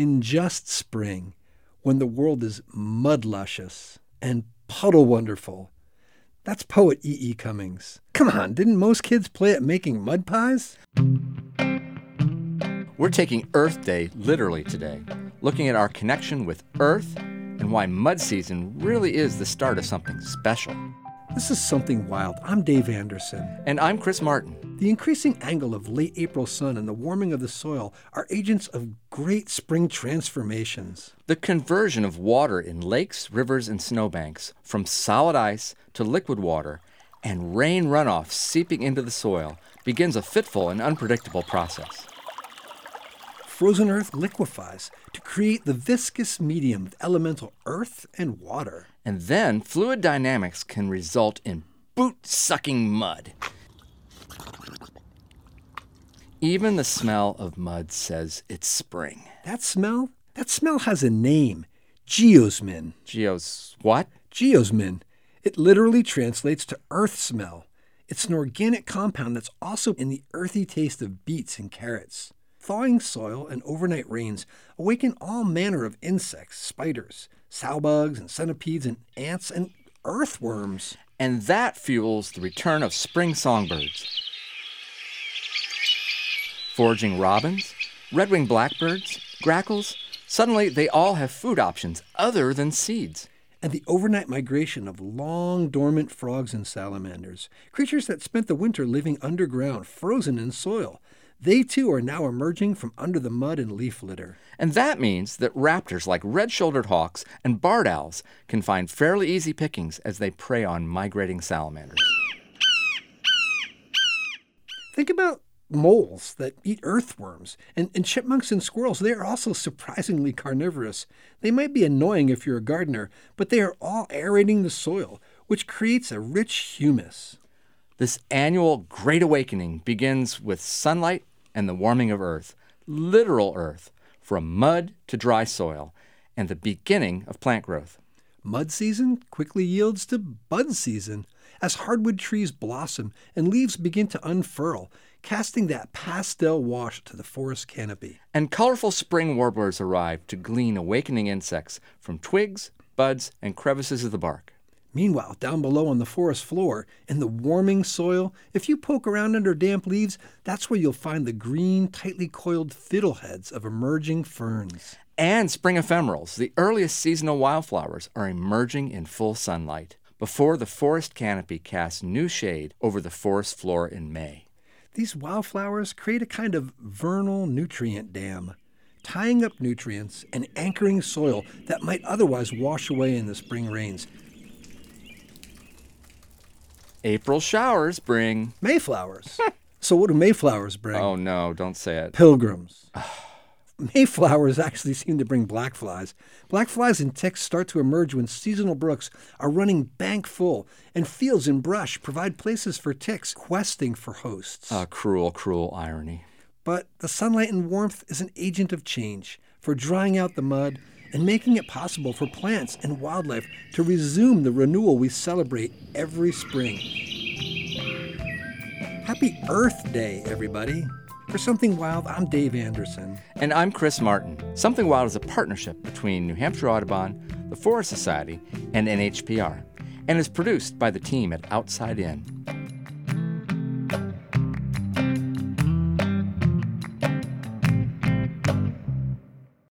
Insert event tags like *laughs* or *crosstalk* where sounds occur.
in just spring, when the world is mud luscious and puddle wonderful. That's poet E. E. Cummings. Come on, didn't most kids play at making mud pies? We're taking Earth Day literally today, looking at our connection with Earth and why mud season really is the start of something special. This is Something Wild. I'm Dave Anderson. And I'm Chris Martin. The increasing angle of late April sun and the warming of the soil are agents of great spring transformations. The conversion of water in lakes, rivers, and snowbanks from solid ice to liquid water and rain runoff seeping into the soil begins a fitful and unpredictable process. Frozen earth liquefies to create the viscous medium of elemental earth and water. And then fluid dynamics can result in boot sucking mud. Even the smell of mud says it's spring. That smell? That smell has a name geosmin. Geos, what? Geosmin. It literally translates to earth smell. It's an organic compound that's also in the earthy taste of beets and carrots. Thawing soil and overnight rains awaken all manner of insects, spiders, sow bugs and centipedes and ants and earthworms. And that fuels the return of spring songbirds. Foraging robins, red-winged blackbirds, grackles, suddenly they all have food options other than seeds. And the overnight migration of long dormant frogs and salamanders, creatures that spent the winter living underground, frozen in soil. They too are now emerging from under the mud and leaf litter. And that means that raptors like red shouldered hawks and barred owls can find fairly easy pickings as they prey on migrating salamanders. Think about moles that eat earthworms, and, and chipmunks and squirrels. They are also surprisingly carnivorous. They might be annoying if you're a gardener, but they are all aerating the soil, which creates a rich humus. This annual Great Awakening begins with sunlight and the warming of Earth, literal Earth, from mud to dry soil, and the beginning of plant growth. Mud season quickly yields to bud season as hardwood trees blossom and leaves begin to unfurl, casting that pastel wash to the forest canopy. And colorful spring warblers arrive to glean awakening insects from twigs, buds, and crevices of the bark. Meanwhile, down below on the forest floor, in the warming soil, if you poke around under damp leaves, that's where you'll find the green, tightly coiled fiddleheads of emerging ferns. And spring ephemerals, the earliest seasonal wildflowers, are emerging in full sunlight before the forest canopy casts new shade over the forest floor in May. These wildflowers create a kind of vernal nutrient dam, tying up nutrients and anchoring soil that might otherwise wash away in the spring rains. April showers bring. Mayflowers. so, what do Mayflowers bring? Oh no, don't say it. Pilgrims. Ah. *laughs* Mayflowers actually seem to bring black flies. Black flies and ticks start to emerge when seasonal brooks are running bank full, and fields and brush provide places for ticks questing for hosts. A cruel, cruel irony. But the sunlight and warmth is an agent of change for drying out the mud and making it possible for plants and wildlife to resume the renewal we celebrate every spring. Happy Earth Day, everybody! For Something Wild, I'm Dave Anderson. And I'm Chris Martin. Something Wild is a partnership between New Hampshire Audubon, the Forest Society, and NHPR, and is produced by the team at Outside In.